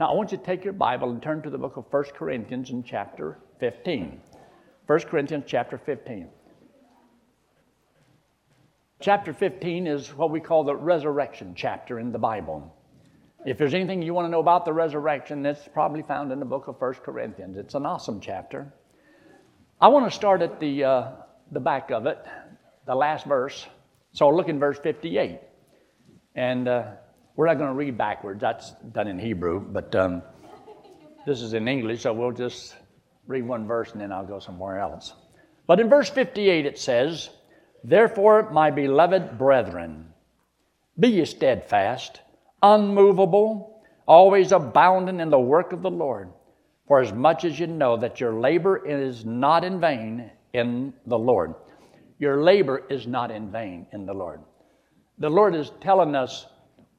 Now, I want you to take your Bible and turn to the book of 1 Corinthians in chapter 15. 1 Corinthians chapter 15. Chapter 15 is what we call the resurrection chapter in the Bible. If there's anything you want to know about the resurrection, it's probably found in the book of 1 Corinthians. It's an awesome chapter. I want to start at the, uh, the back of it, the last verse. So look in verse 58. And uh, we're not going to read backwards, that's done in Hebrew, but um, this is in English, so we'll just read one verse and then I'll go somewhere else. But in verse 58 it says, Therefore, my beloved brethren, be ye steadfast, unmovable, always abounding in the work of the Lord, for as much as you know that your labor is not in vain in the Lord. Your labor is not in vain in the Lord. The Lord is telling us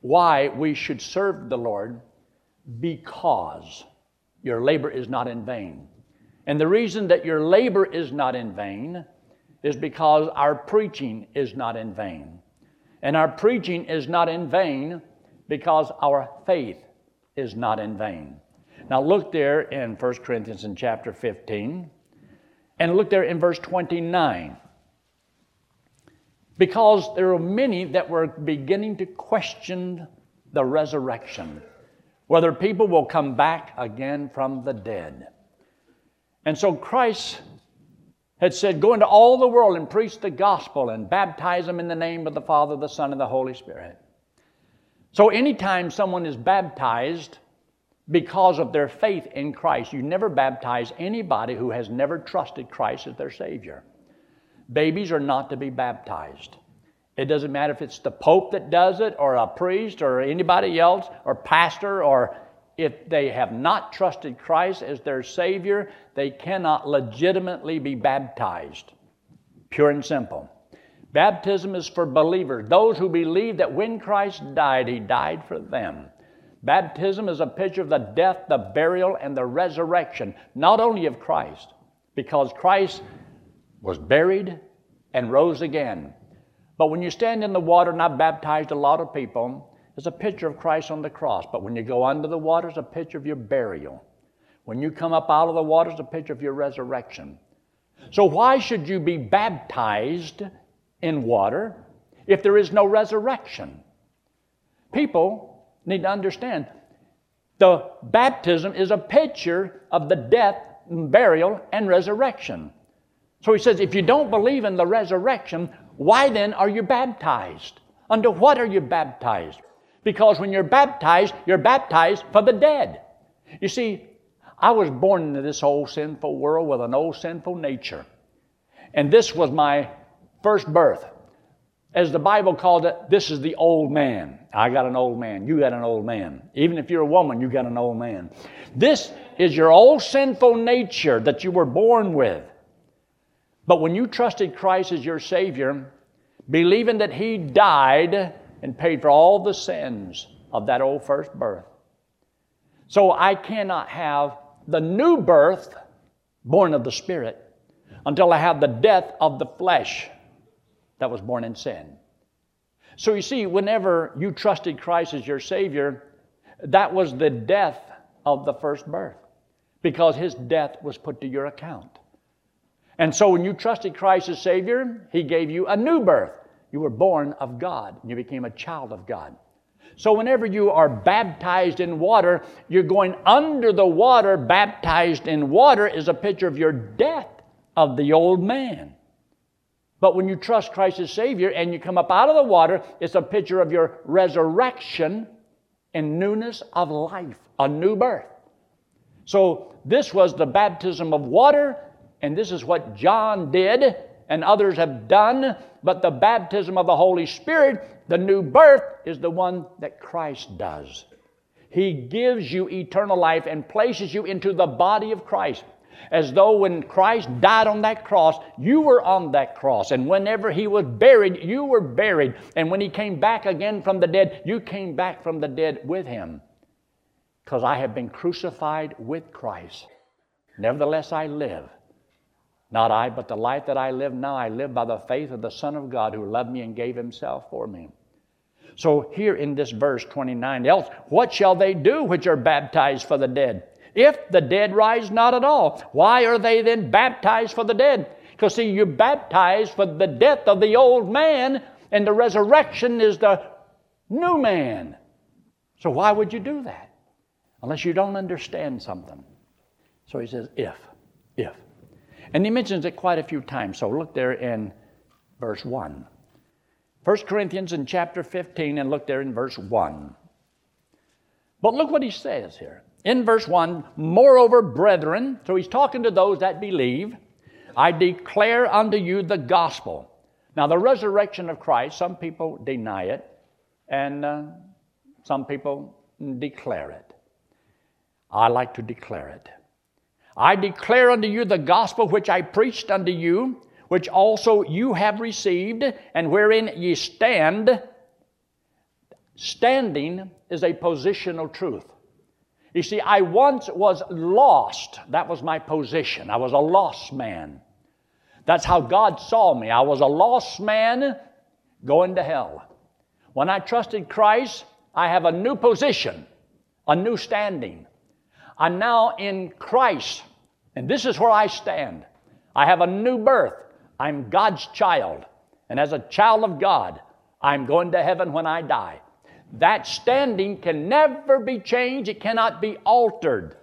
why we should serve the Lord because your labor is not in vain. And the reason that your labor is not in vain is because our preaching is not in vain. And our preaching is not in vain because our faith is not in vain. Now look there in 1 Corinthians in chapter 15 and look there in verse 29. Because there are many that were beginning to question the resurrection, whether people will come back again from the dead. And so Christ had said, Go into all the world and preach the gospel and baptize them in the name of the Father, the Son, and the Holy Spirit. So, anytime someone is baptized because of their faith in Christ, you never baptize anybody who has never trusted Christ as their Savior. Babies are not to be baptized. It doesn't matter if it's the Pope that does it, or a priest, or anybody else, or pastor, or if they have not trusted Christ as their Savior, they cannot legitimately be baptized. Pure and simple. Baptism is for believers, those who believe that when Christ died, He died for them. Baptism is a picture of the death, the burial, and the resurrection, not only of Christ, because Christ was buried and rose again. But when you stand in the water, and I've baptized a lot of people, it's a picture of Christ on the cross. But when you go under the water, it's a picture of your burial. When you come up out of the water, it's a picture of your resurrection. So, why should you be baptized in water if there is no resurrection? People need to understand the baptism is a picture of the death, burial, and resurrection. So he says, if you don't believe in the resurrection, why then are you baptized? Under what are you baptized? Because when you're baptized, you're baptized for the dead. You see, I was born into this old sinful world with an old sinful nature. And this was my first birth. As the Bible called it, this is the old man. I got an old man. You got an old man. Even if you're a woman, you got an old man. This is your old sinful nature that you were born with. But when you trusted Christ as your Savior, believing that He died and paid for all the sins of that old first birth. So I cannot have the new birth born of the Spirit until I have the death of the flesh that was born in sin. So you see, whenever you trusted Christ as your Savior, that was the death of the first birth because His death was put to your account. And so when you trusted Christ as Savior, He gave you a new birth. You were born of God, you became a child of God. So, whenever you are baptized in water, you're going under the water. Baptized in water is a picture of your death of the old man. But when you trust Christ as Savior and you come up out of the water, it's a picture of your resurrection and newness of life, a new birth. So, this was the baptism of water, and this is what John did and others have done, but the baptism of the Holy Spirit, the new birth, is the one that Christ does. He gives you eternal life and places you into the body of Christ. As though when Christ died on that cross, you were on that cross. And whenever he was buried, you were buried. And when he came back again from the dead, you came back from the dead with him. Because I have been crucified with Christ. Nevertheless, I live. Not I, but the life that I live now, I live by the faith of the Son of God who loved me and gave himself for me. So here in this verse 29, else what shall they do which are baptized for the dead? If the dead rise not at all, why are they then baptized for the dead? Because see, you're baptized for the death of the old man, and the resurrection is the new man. So why would you do that? Unless you don't understand something. So he says, if, if. And he mentions it quite a few times. So look there in verse 1. 1 Corinthians in chapter 15, and look there in verse 1. But look what he says here. In verse 1, moreover, brethren, so he's talking to those that believe, I declare unto you the gospel. Now, the resurrection of Christ, some people deny it, and uh, some people declare it. I like to declare it. I declare unto you the gospel which I preached unto you, which also you have received, and wherein ye stand. Standing is a positional truth. You see, I once was lost. That was my position. I was a lost man. That's how God saw me. I was a lost man going to hell. When I trusted Christ, I have a new position, a new standing. I'm now in Christ, and this is where I stand. I have a new birth. I'm God's child. And as a child of God, I'm going to heaven when I die. That standing can never be changed, it cannot be altered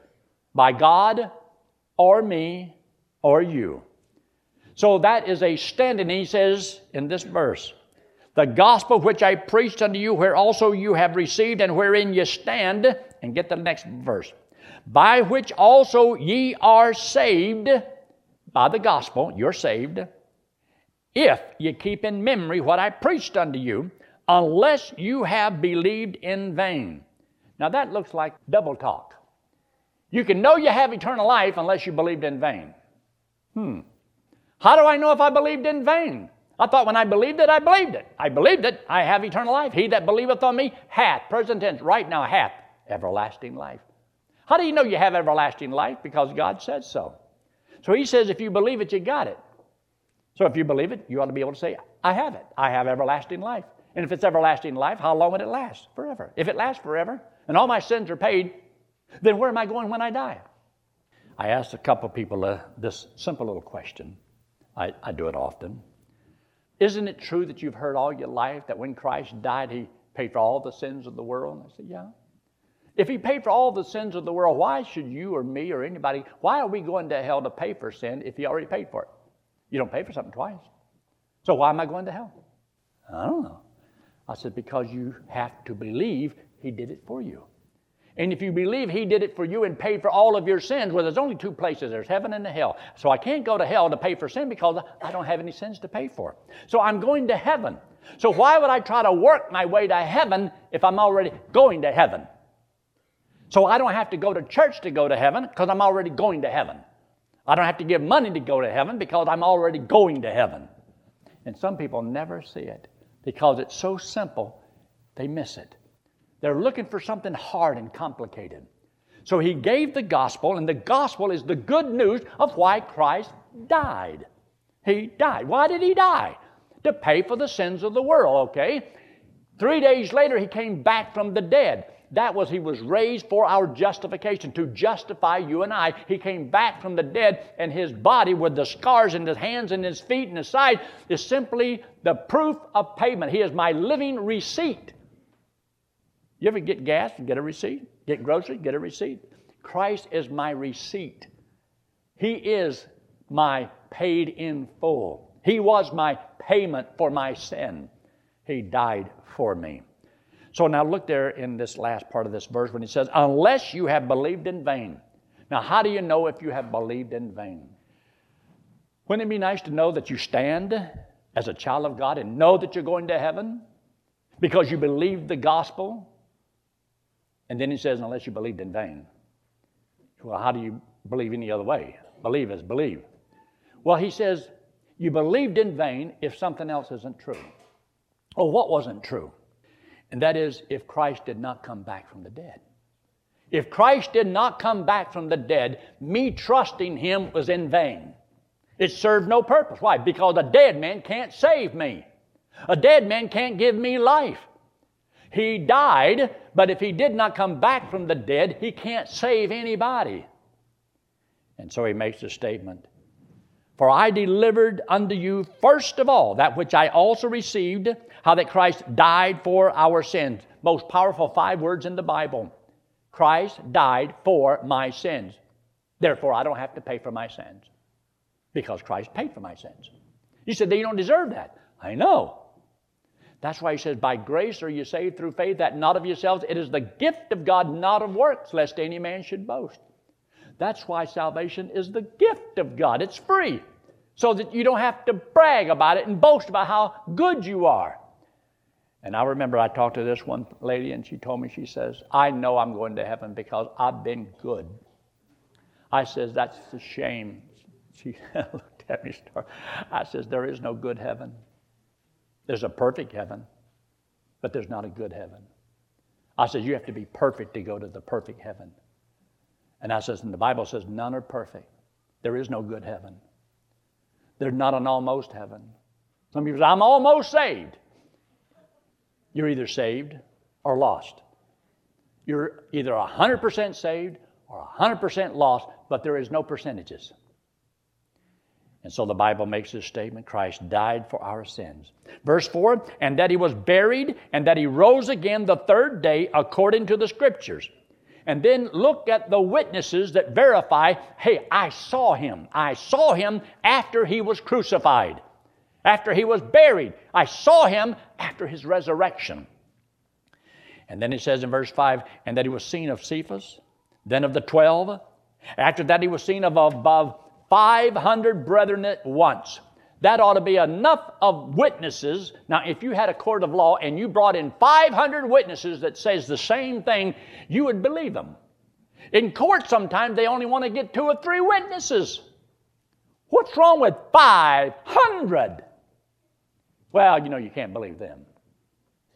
by God or me or you. So that is a standing. He says in this verse, the gospel which I preached unto you, where also you have received and wherein you stand, and get the next verse, by which also ye are saved, by the gospel, you're saved, if ye keep in memory what I preached unto you, unless you have believed in vain. Now that looks like double talk. You can know you have eternal life unless you believed in vain. Hmm. How do I know if I believed in vain? I thought when I believed it, I believed it. I believed it, I have eternal life. He that believeth on me hath, present tense, right now hath everlasting life. How do you know you have everlasting life? Because God said so. So he says if you believe it, you got it. So if you believe it, you ought to be able to say, I have it. I have everlasting life. And if it's everlasting life, how long would it last? Forever. If it lasts forever and all my sins are paid, then where am I going when I die? I asked a couple people uh, this simple little question. I, I do it often. Isn't it true that you've heard all your life that when Christ died, he paid for all the sins of the world? And I said, Yeah. If he paid for all the sins of the world, why should you or me or anybody, why are we going to hell to pay for sin if he already paid for it? You don't pay for something twice. So why am I going to hell? I don't know. I said, Because you have to believe he did it for you. And if you believe He did it for you and paid for all of your sins, well, there's only two places there's heaven and the hell. So I can't go to hell to pay for sin because I don't have any sins to pay for. So I'm going to heaven. So why would I try to work my way to heaven if I'm already going to heaven? So I don't have to go to church to go to heaven because I'm already going to heaven. I don't have to give money to go to heaven because I'm already going to heaven. And some people never see it because it's so simple, they miss it. They're looking for something hard and complicated. So he gave the gospel, and the gospel is the good news of why Christ died. He died. Why did he die? To pay for the sins of the world, okay? Three days later, he came back from the dead. That was, he was raised for our justification, to justify you and I. He came back from the dead, and his body, with the scars in his hands and his feet and his side, is simply the proof of payment. He is my living receipt you ever get gas and get a receipt? Get groceries, get a receipt? Christ is my receipt. He is my paid in full. He was my payment for my sin. He died for me. So now look there in this last part of this verse when he says, Unless you have believed in vain. Now, how do you know if you have believed in vain? Wouldn't it be nice to know that you stand as a child of God and know that you're going to heaven because you believed the gospel? And then he says, unless you believed in vain. Well, how do you believe any other way? Believe is believe. Well, he says, you believed in vain if something else isn't true. Well, what wasn't true? And that is if Christ did not come back from the dead. If Christ did not come back from the dead, me trusting him was in vain. It served no purpose. Why? Because a dead man can't save me. A dead man can't give me life. He died, but if he did not come back from the dead, he can't save anybody. And so he makes a statement For I delivered unto you first of all that which I also received, how that Christ died for our sins. Most powerful five words in the Bible. Christ died for my sins. Therefore, I don't have to pay for my sins because Christ paid for my sins. You said, You don't deserve that. I know. That's why he says, By grace are you saved through faith, that not of yourselves. It is the gift of God, not of works, lest any man should boast. That's why salvation is the gift of God. It's free, so that you don't have to brag about it and boast about how good you are. And I remember I talked to this one lady, and she told me, she says, I know I'm going to heaven because I've been good. I says, That's a shame. She looked at me, started. I says, There is no good heaven. There's a perfect heaven, but there's not a good heaven. I says, You have to be perfect to go to the perfect heaven. And I says, and the Bible says, none are perfect. There is no good heaven. There's not an almost heaven. Some people say, I'm almost saved. You're either saved or lost. You're either 100% saved or 100% lost, but there is no percentages. And so the Bible makes this statement Christ died for our sins. Verse 4 and that he was buried, and that he rose again the third day according to the Scriptures. And then look at the witnesses that verify hey, I saw him. I saw him after he was crucified, after he was buried. I saw him after his resurrection. And then he says in verse 5 and that he was seen of Cephas, then of the twelve. After that, he was seen of above 500 brethren at once. That ought to be enough of witnesses. Now, if you had a court of law and you brought in 500 witnesses that says the same thing, you would believe them. In court, sometimes they only want to get two or three witnesses. What's wrong with 500? Well, you know, you can't believe them.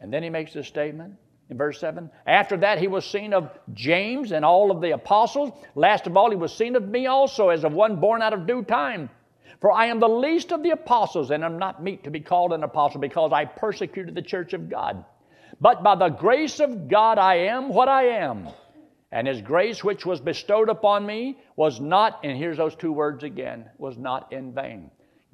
And then he makes this statement in verse 7 After that, he was seen of James and all of the apostles. Last of all, he was seen of me also, as of one born out of due time. For I am the least of the apostles, and am not meet to be called an apostle, because I persecuted the church of God. But by the grace of God, I am what I am. And his grace, which was bestowed upon me, was not, and here's those two words again, was not in vain.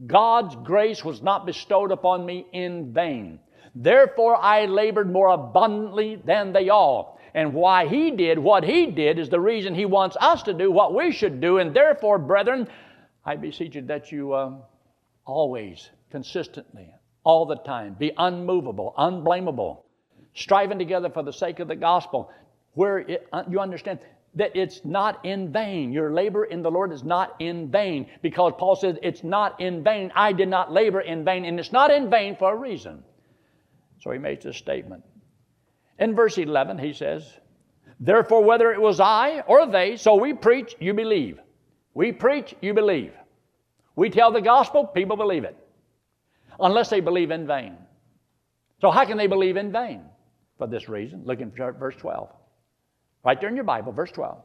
God's grace was not bestowed upon me in vain. Therefore, I labored more abundantly than they all. And why he did what he did is the reason he wants us to do what we should do. And therefore, brethren, I beseech you that you uh, always, consistently, all the time, be unmovable, unblameable, striving together for the sake of the gospel, where it, uh, you understand that it's not in vain. Your labor in the Lord is not in vain because Paul says it's not in vain. I did not labor in vain, and it's not in vain for a reason. So he makes this statement. In verse 11, he says, Therefore, whether it was I or they, so we preach, you believe. We preach, you believe. We tell the gospel, people believe it. Unless they believe in vain. So, how can they believe in vain? For this reason, look in verse 12. Right there in your Bible, verse 12.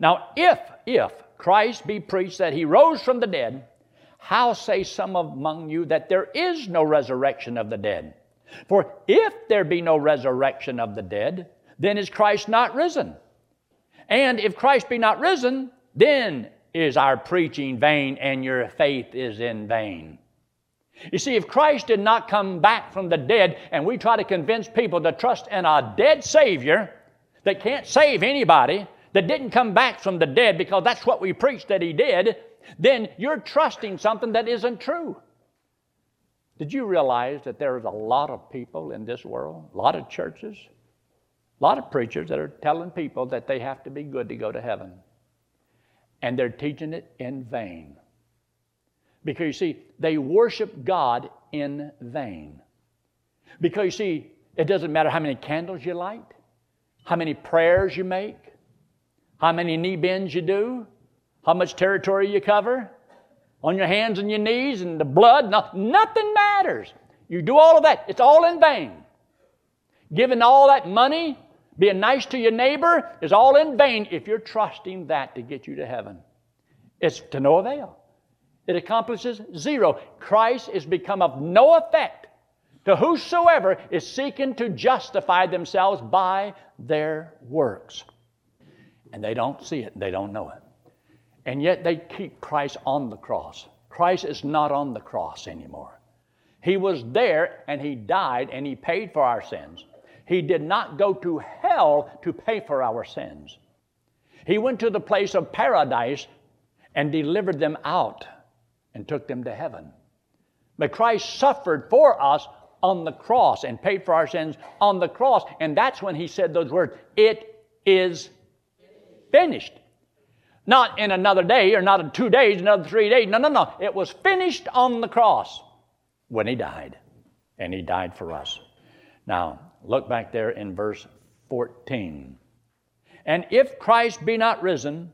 Now, if, if Christ be preached that he rose from the dead, how say some among you that there is no resurrection of the dead? For if there be no resurrection of the dead, then is Christ not risen. And if Christ be not risen, then is our preaching vain and your faith is in vain. You see, if Christ did not come back from the dead and we try to convince people to trust in a dead Savior that can't save anybody, that didn't come back from the dead because that's what we preached that He did, then you're trusting something that isn't true. Did you realize that there's a lot of people in this world, a lot of churches, a lot of preachers that are telling people that they have to be good to go to heaven? And they're teaching it in vain. Because you see, they worship God in vain. Because you see, it doesn't matter how many candles you light, how many prayers you make, how many knee bends you do, how much territory you cover, on your hands and your knees and the blood, no, nothing matters. You do all of that, it's all in vain. Giving all that money, being nice to your neighbor is all in vain if you're trusting that to get you to heaven. It's to no avail. It accomplishes zero. Christ is become of no effect to whosoever is seeking to justify themselves by their works. And they don't see it, they don't know it. And yet they keep Christ on the cross. Christ is not on the cross anymore. He was there and He died and He paid for our sins. He did not go to hell to pay for our sins. He went to the place of paradise and delivered them out and took them to heaven. But Christ suffered for us on the cross and paid for our sins on the cross. And that's when he said those words, It is finished. Not in another day or not in two days, another three days. No, no, no. It was finished on the cross when he died. And he died for us. Now, look back there in verse 14. And if Christ be not risen,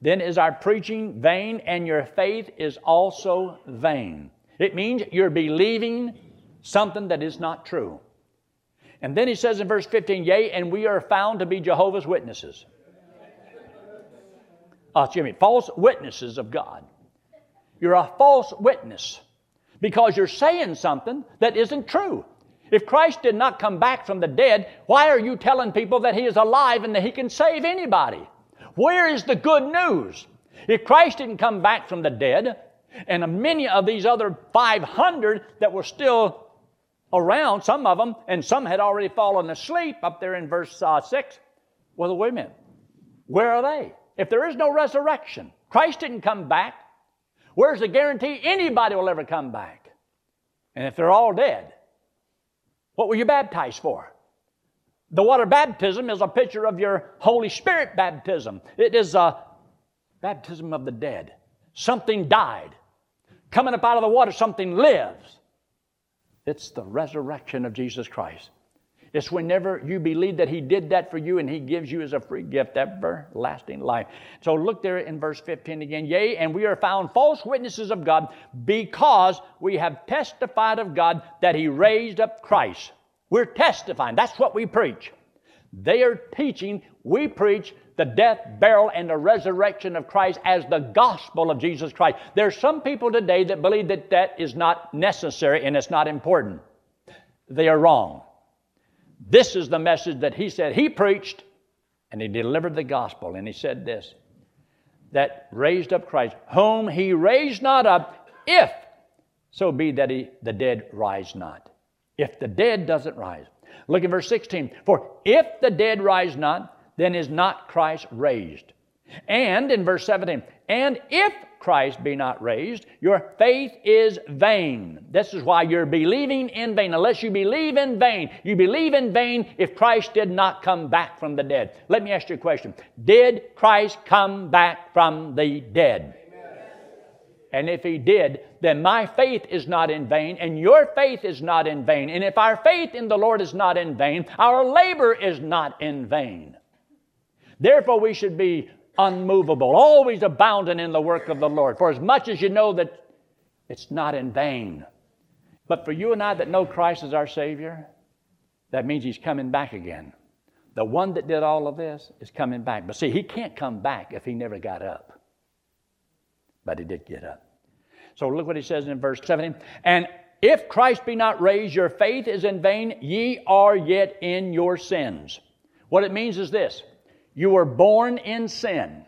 then is our preaching vain, and your faith is also vain. It means you're believing something that is not true. And then he says in verse 15, Yea, and we are found to be Jehovah's Witnesses. Oh, excuse me, false witnesses of God. You're a false witness because you're saying something that isn't true. If Christ did not come back from the dead, why are you telling people that He is alive and that He can save anybody? Where is the good news? If Christ didn't come back from the dead, and many of these other 500 that were still around, some of them, and some had already fallen asleep up there in verse uh, 6, well, wait a minute. Where are they? If there is no resurrection, Christ didn't come back, where's the guarantee anybody will ever come back? And if they're all dead, what were you baptized for? The water baptism is a picture of your Holy Spirit baptism. It is a baptism of the dead. Something died. Coming up out of the water, something lives. It's the resurrection of Jesus Christ. It's whenever you believe that He did that for you and He gives you as a free gift everlasting life. So look there in verse 15 again. Yea, and we are found false witnesses of God because we have testified of God that He raised up Christ. We're testifying. That's what we preach. They are teaching, we preach the death, burial, and the resurrection of Christ as the gospel of Jesus Christ. There are some people today that believe that that is not necessary and it's not important. They are wrong. This is the message that he said he preached, and he delivered the gospel. And he said this that raised up Christ, whom he raised not up, if so be that he, the dead rise not. If the dead doesn't rise. Look at verse 16. For if the dead rise not, then is not Christ raised. And in verse 17, and if Christ be not raised, your faith is vain. This is why you're believing in vain. Unless you believe in vain, you believe in vain if Christ did not come back from the dead. Let me ask you a question Did Christ come back from the dead? And if he did, then my faith is not in vain, and your faith is not in vain. And if our faith in the Lord is not in vain, our labor is not in vain. Therefore, we should be unmovable, always abounding in the work of the Lord, for as much as you know that it's not in vain. But for you and I that know Christ as our Savior, that means He's coming back again. The one that did all of this is coming back. But see, He can't come back if He never got up. But He did get up. So look what He says in verse 17. And if Christ be not raised, your faith is in vain, ye are yet in your sins. What it means is this you were born in sin.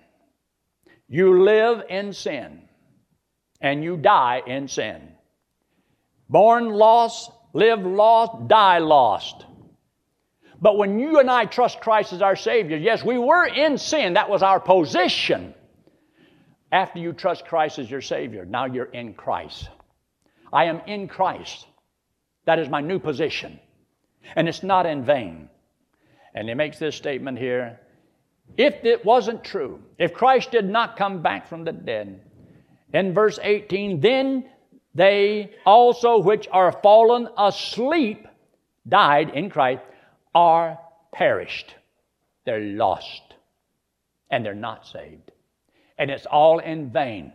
You live in sin. And you die in sin. Born lost, live lost, die lost. But when you and I trust Christ as our Savior, yes, we were in sin. That was our position. After you trust Christ as your Savior, now you're in Christ. I am in Christ. That is my new position. And it's not in vain. And he makes this statement here if it wasn't true, if Christ did not come back from the dead, in verse 18, then they also which are fallen asleep, died in Christ, are perished. They're lost. And they're not saved. And it's all in vain.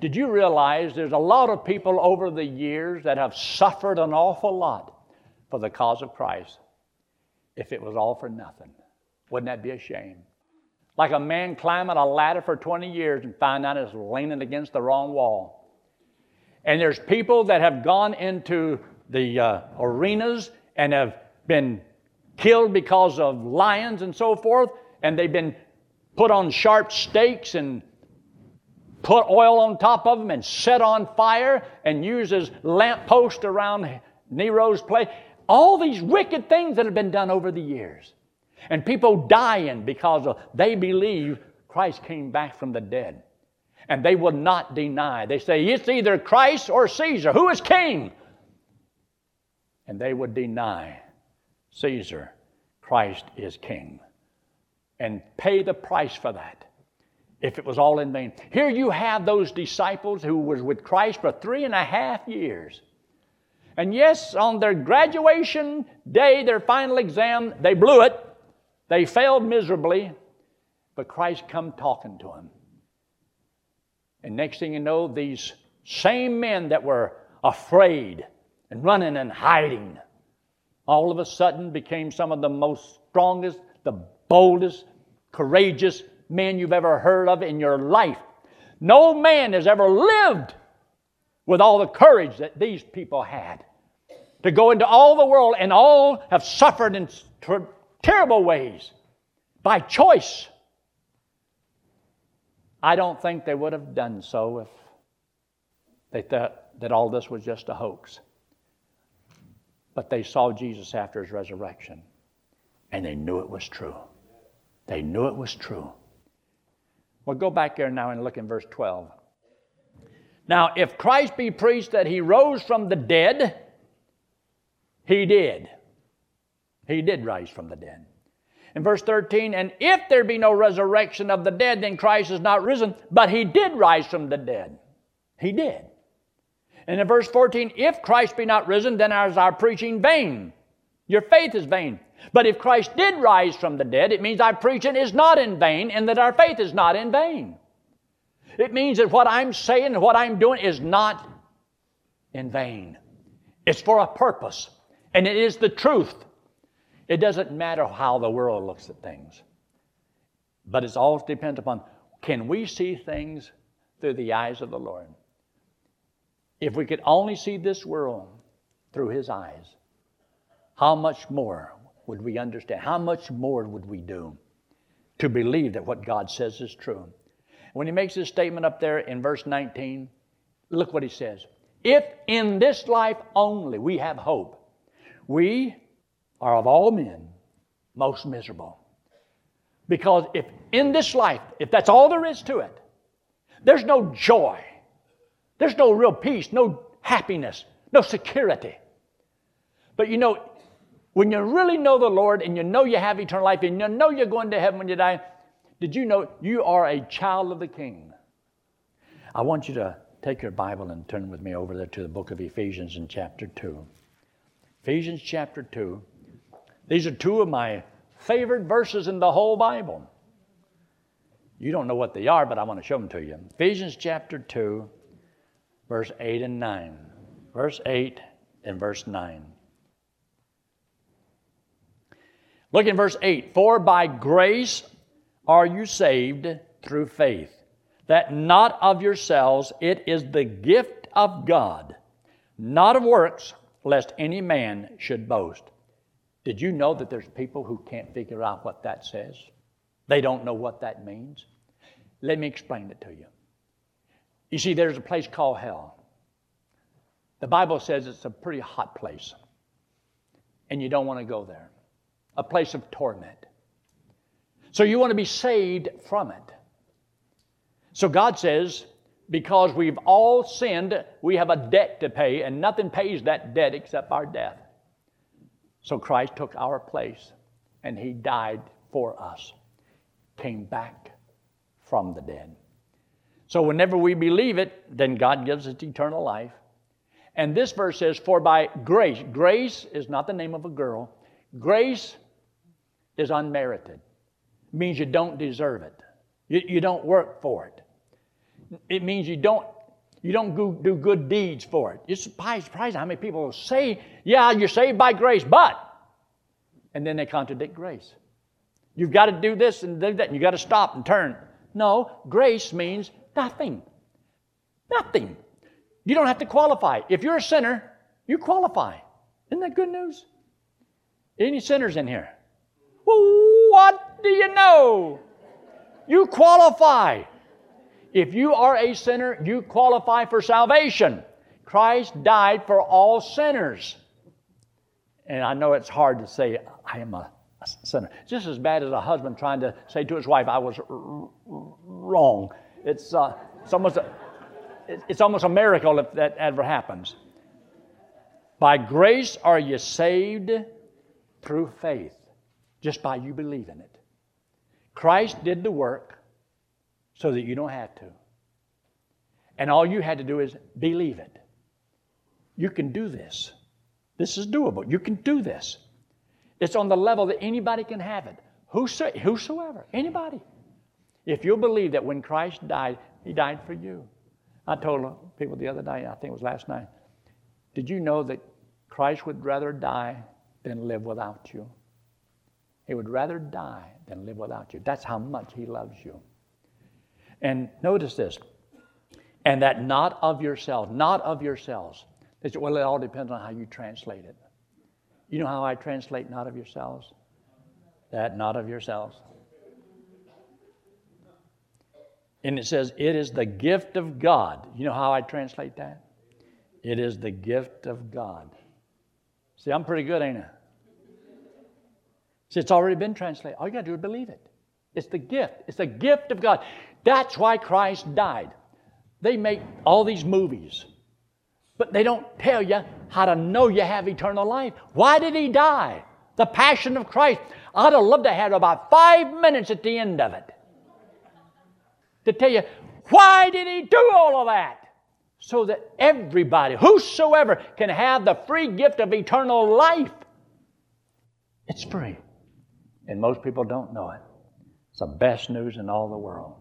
Did you realize there's a lot of people over the years that have suffered an awful lot for the cause of Christ if it was all for nothing? Wouldn't that be a shame? Like a man climbing a ladder for 20 years and find out it's leaning against the wrong wall. And there's people that have gone into the uh, arenas and have been killed because of lions and so forth, and they've been put on sharp stakes and put oil on top of them and set on fire and used as lampposts around Nero's place. All these wicked things that have been done over the years. And people dying because of, they believe Christ came back from the dead. And they will not deny. They say, it's either Christ or Caesar. Who is king? And they would deny Caesar. Christ is king. And pay the price for that if it was all in vain. Here you have those disciples who was with Christ for three and a half years. And yes, on their graduation day, their final exam, they blew it. They failed miserably, but Christ come talking to them. And next thing you know, these same men that were afraid and running and hiding all of a sudden became some of the most strongest, the boldest, courageous men you've ever heard of in your life. No man has ever lived with all the courage that these people had to go into all the world, and all have suffered and terrible ways by choice. I don't think they would have done so if they thought that all this was just a hoax. But they saw Jesus after his resurrection, and they knew it was true. They knew it was true. Well, go back there now and look in verse 12. Now, if Christ be preached that he rose from the dead, he did. He did rise from the dead. In verse 13, and if there be no resurrection of the dead, then Christ is not risen, but he did rise from the dead. He did. And in verse 14, if Christ be not risen, then is our preaching vain. Your faith is vain. But if Christ did rise from the dead, it means our preaching is not in vain and that our faith is not in vain. It means that what I'm saying and what I'm doing is not in vain. It's for a purpose, and it is the truth. It doesn't matter how the world looks at things, but it's all dependent upon can we see things through the eyes of the Lord? If we could only see this world through His eyes, how much more would we understand? How much more would we do to believe that what God says is true? When he makes this statement up there in verse 19, look what he says. If in this life only we have hope, we are of all men most miserable. Because if in this life, if that's all there is to it, there's no joy, there's no real peace, no happiness, no security. But you know, when you really know the Lord and you know you have eternal life and you know you're going to heaven when you die, did you know you are a child of the King? I want you to take your Bible and turn with me over there to the book of Ephesians in chapter 2. Ephesians chapter 2. These are two of my favorite verses in the whole Bible. You don't know what they are, but I want to show them to you. Ephesians chapter 2, verse 8 and 9. Verse 8 and verse 9. Look in verse 8 For by grace are you saved through faith, that not of yourselves, it is the gift of God, not of works, lest any man should boast. Did you know that there's people who can't figure out what that says? They don't know what that means. Let me explain it to you. You see, there's a place called hell. The Bible says it's a pretty hot place, and you don't want to go there a place of torment. So you want to be saved from it. So God says, because we've all sinned, we have a debt to pay, and nothing pays that debt except our death. So Christ took our place, and He died for us, came back from the dead. So whenever we believe it, then God gives us eternal life. And this verse says, For by grace, grace is not the name of a girl, Grace is unmerited. It means you don't deserve it. You, you don't work for it. It means you don't you don't go, do good deeds for it. Surprised, surprised how many people say, yeah, you're saved by grace, but, and then they contradict grace. You've got to do this and do that, and you've got to stop and turn. No, grace means nothing. Nothing. You don't have to qualify. If you're a sinner, You qualify. Isn't that good news? Any sinners in here? What do you know? You qualify. If you are a sinner, you qualify for salvation. Christ died for all sinners. And I know it's hard to say, I am a, sinner. It's just as bad as a husband trying to say to his wife, I was wrong. It's, uh, it's, almost a, it's almost a miracle if that ever happens. By grace are you saved through faith, just by you believing it. Christ did the work so that you don't have to. And all you had to do is believe it. You can do this. This is doable. You can do this. It's on the level that anybody can have it. whosoever, anybody. If you'll believe that when Christ died, He died for you. I told people the other day, I think it was last night, did you know that Christ would rather die than live without you? He would rather die than live without you. That's how much He loves you. And notice this, and that not of yourselves, not of yourselves. Well, it all depends on how you translate it. You know how I translate not of yourselves? That not of yourselves. And it says, it is the gift of God. You know how I translate that? It is the gift of God. See, I'm pretty good, ain't I? See, it's already been translated. All you got to do is believe it. It's the gift. It's the gift of God. That's why Christ died. They make all these movies, but they don't tell you how to know you have eternal life. Why did he die? The passion of Christ. I'd have loved to have about five minutes at the end of it to tell you why did he do all of that? So that everybody, whosoever, can have the free gift of eternal life. It's free. And most people don't know it. It's the best news in all the world.